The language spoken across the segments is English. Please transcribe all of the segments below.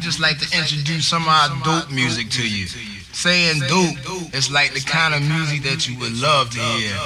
just like to introduce some of our dope music to you. Saying dope is like the kind of music that you would love to hear.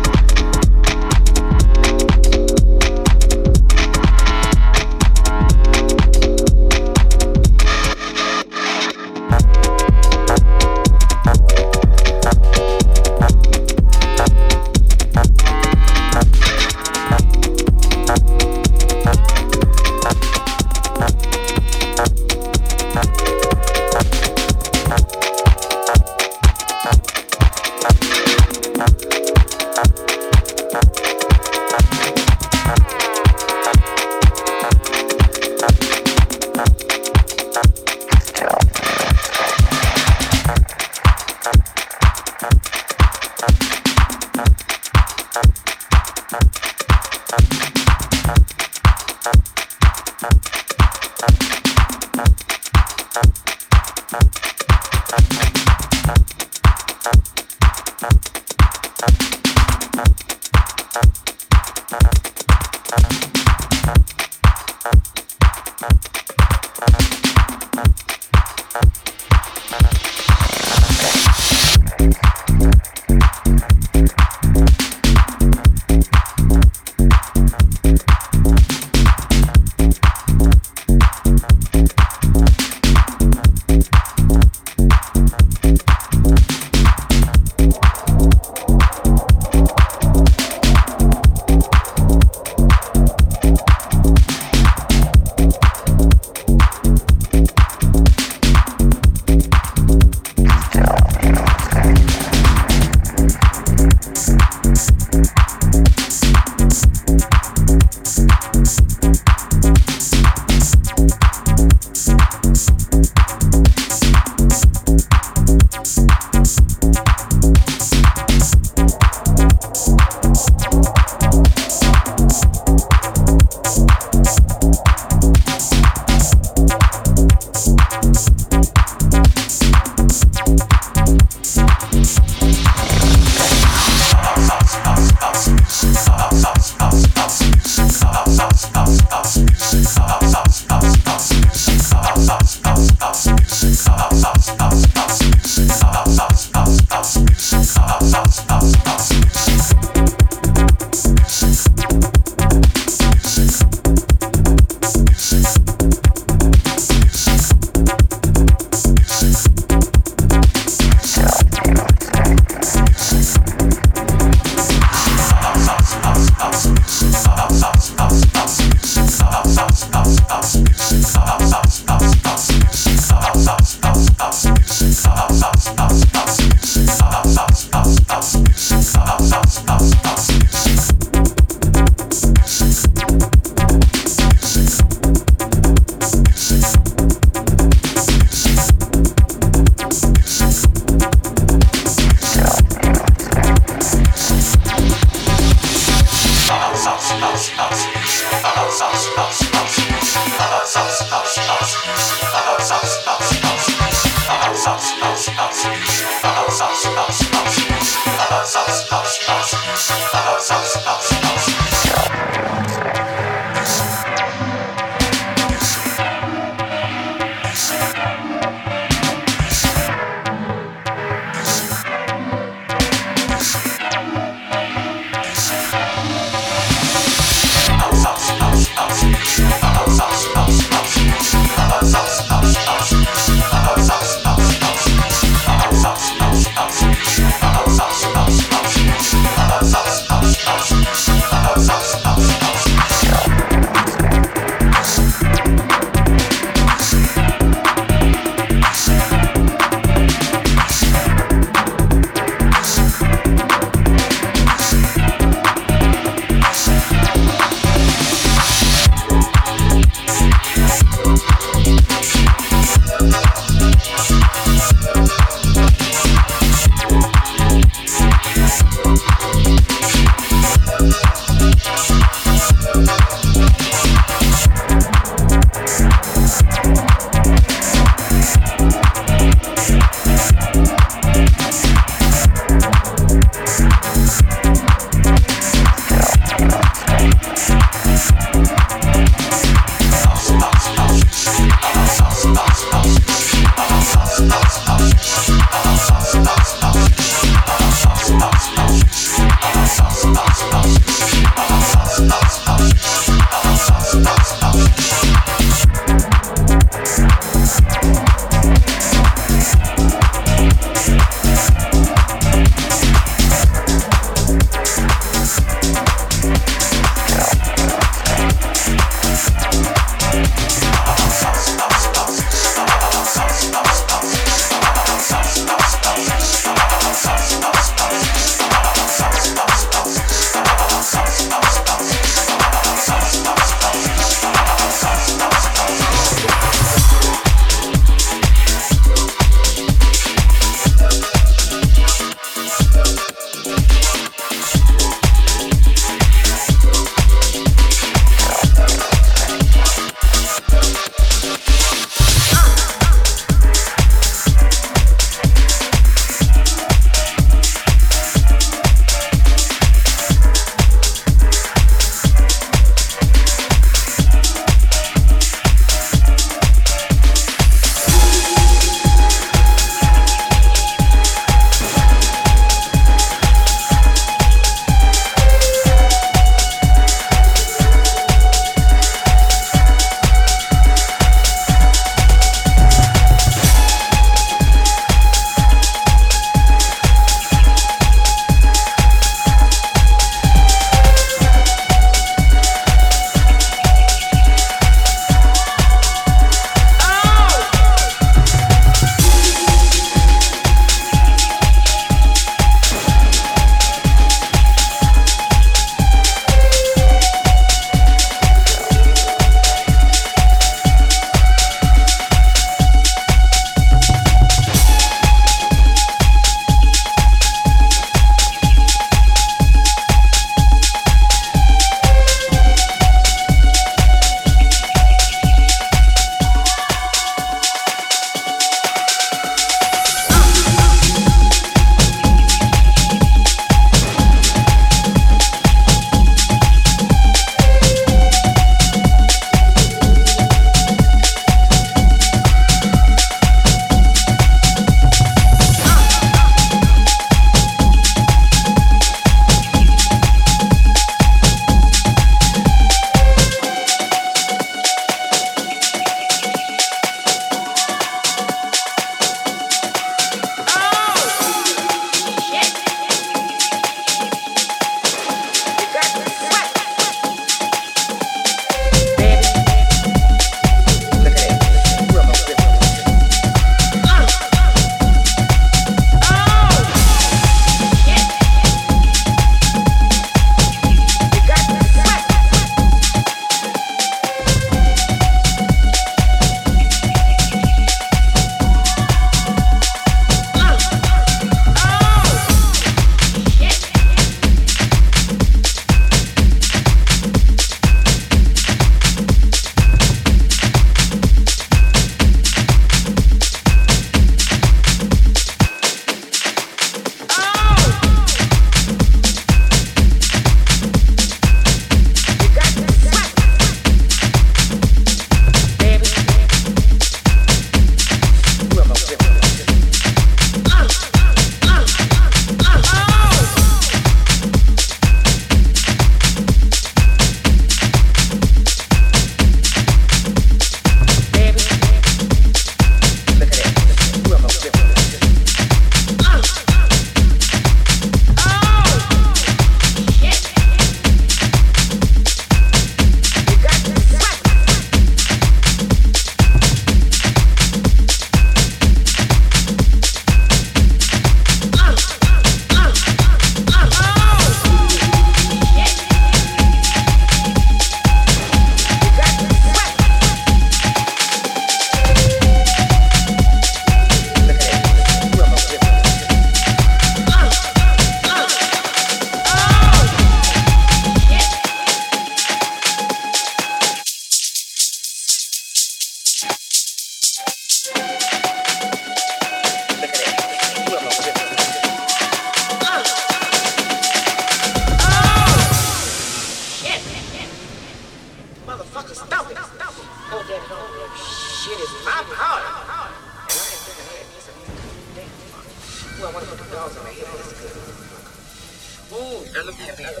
Oh, elevator.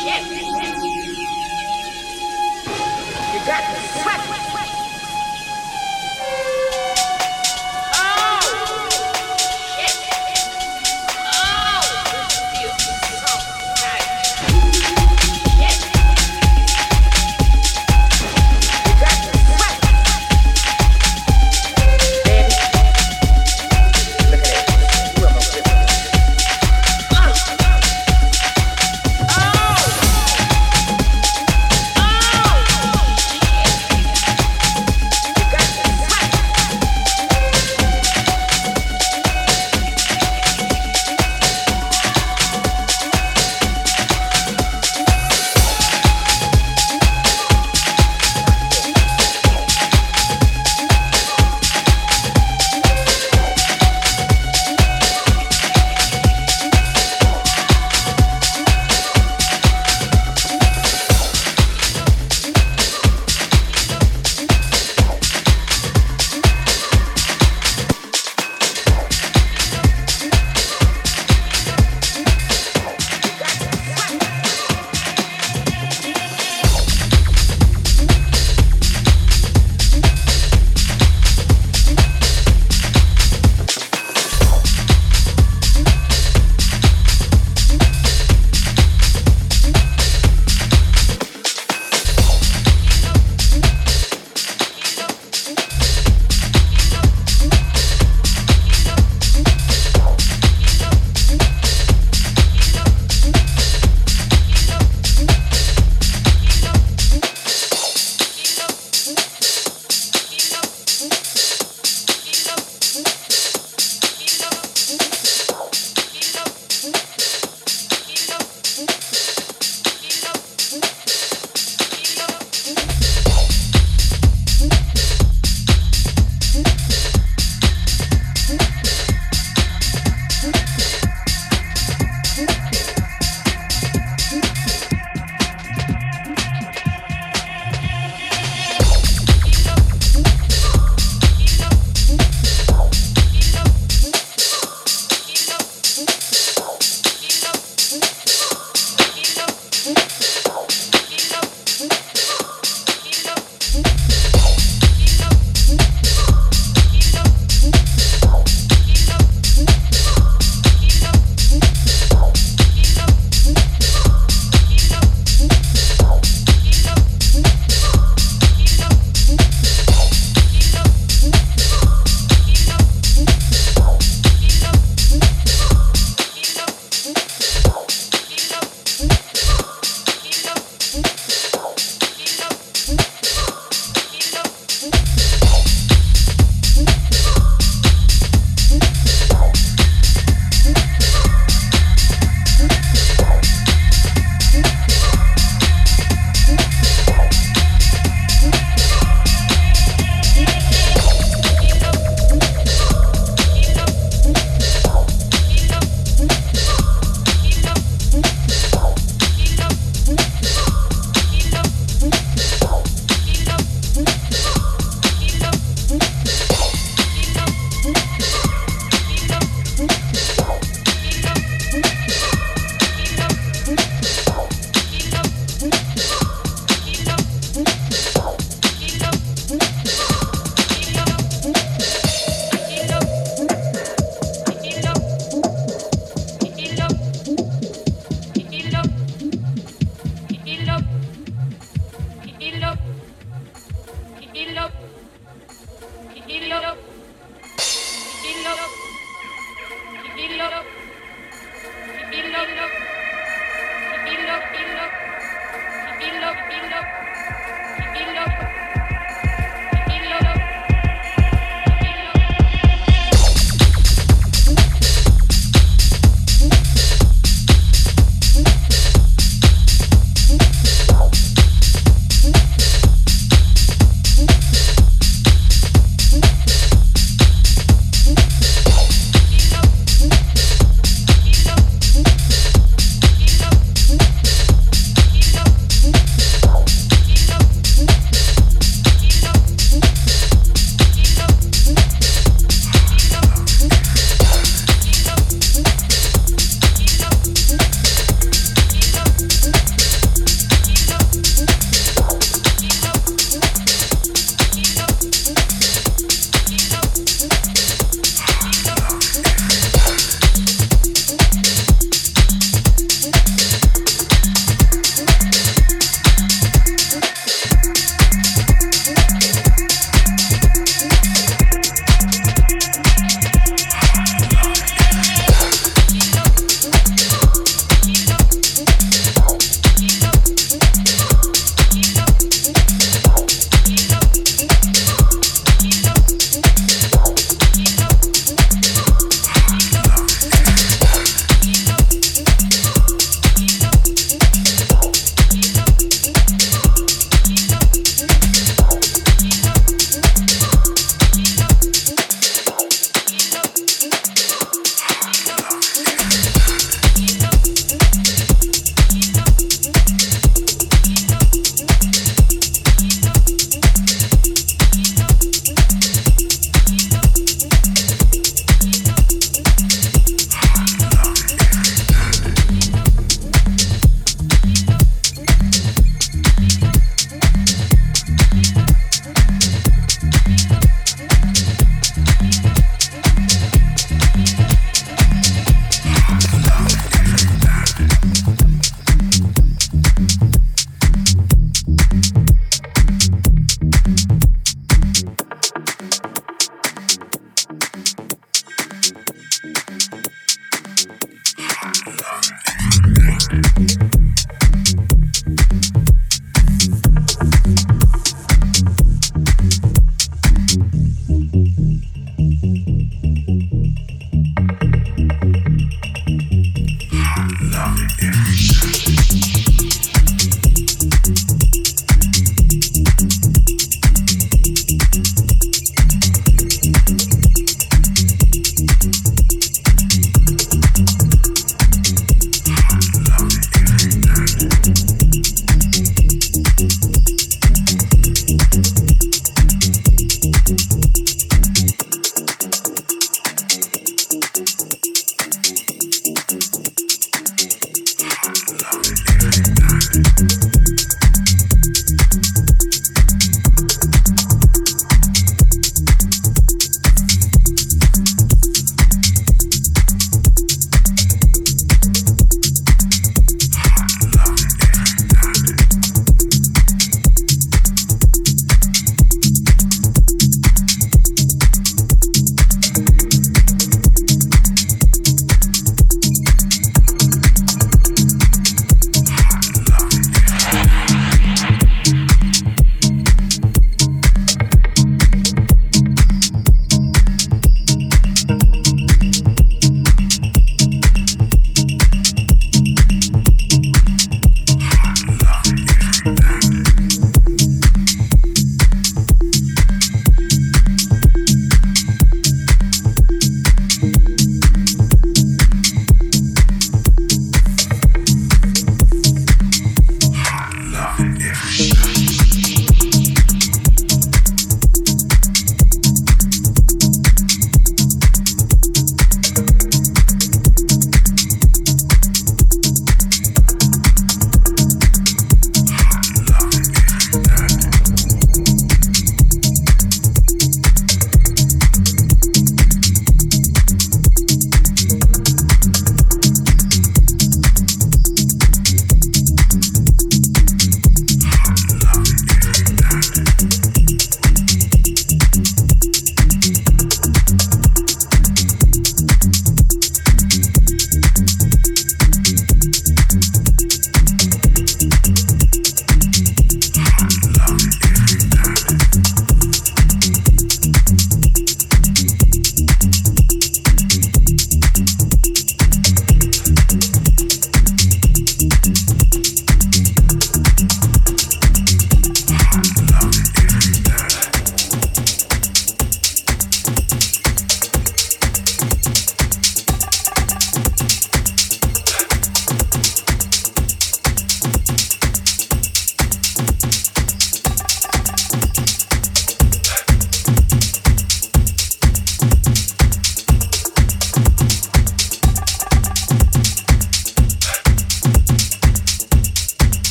Shit! You got the!